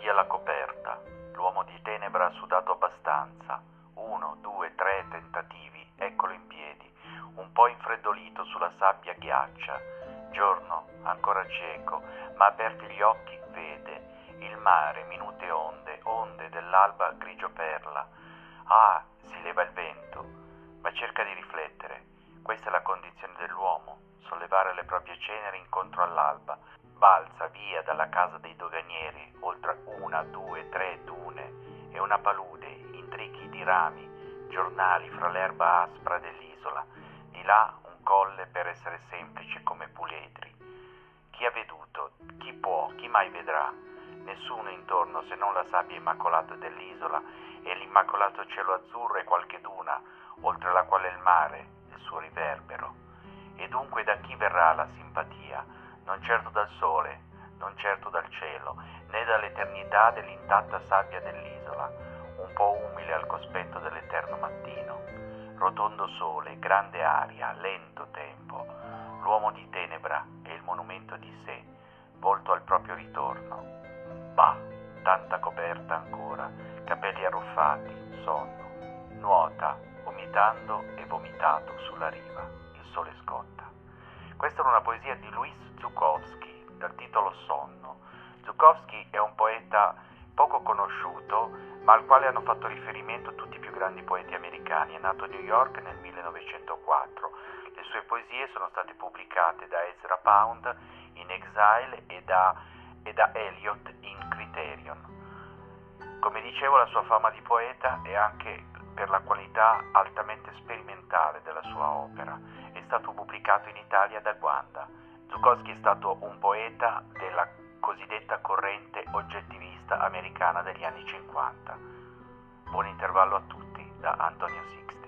via la coperta. L'uomo di tenebra ha sudato abbastanza. Uno, due, tre tentativi, eccolo in piedi, un po' infreddolito sulla sabbia ghiaccia. Giorno, ancora cieco, ma aperti gli occhi vede il mare, minute onde, onde dell'alba grigio perla. Ah, si leva il vento, ma cerca di riflettere. Questa è la condizione dell'uomo, sollevare le proprie ceneri incontro all'alba. Balza via dalla casa dei doganieri, oltre una, due, tre dune e una palude, intrighi di rami, giornali fra l'erba aspra dell'isola. Di là un colle per essere semplice come puledri. Chi ha veduto? Chi può? Chi mai vedrà? Nessuno intorno se non la sabbia immacolata dell'isola e l'immacolato cielo azzurro e qualche duna, oltre la quale il mare, il suo riverbero. E dunque da chi verrà la simpatia? Non certo dal sole, non certo dal cielo, né dall'eternità dell'intatta sabbia dell'isola, un po' umile al cospetto dell'eterno mattino. Rotondo sole, grande aria, lento tempo, l'uomo di tenebra e il monumento di sé, volto al proprio ritorno. Bah, tanta coperta ancora, capelli arruffati, sonno. Nuota, vomitando e vomitato sulla riva. Il sole scotta. Questa era una poesia di Luis Zukowski, dal titolo Sonno. Zukowski è un poeta poco conosciuto, ma al quale hanno fatto riferimento tutti i più grandi poeti americani. È nato a New York nel 1904. Le sue poesie sono state pubblicate da Ezra Pound in Exile e da, e da Eliot in Criterion. Come dicevo, la sua fama di poeta è anche per la qualità altamente sperimentale della sua opera. Stato pubblicato in Italia da Guanda. Zukowski è stato un poeta della cosiddetta corrente oggettivista americana degli anni 50. Buon intervallo a tutti da Antonio Sixti.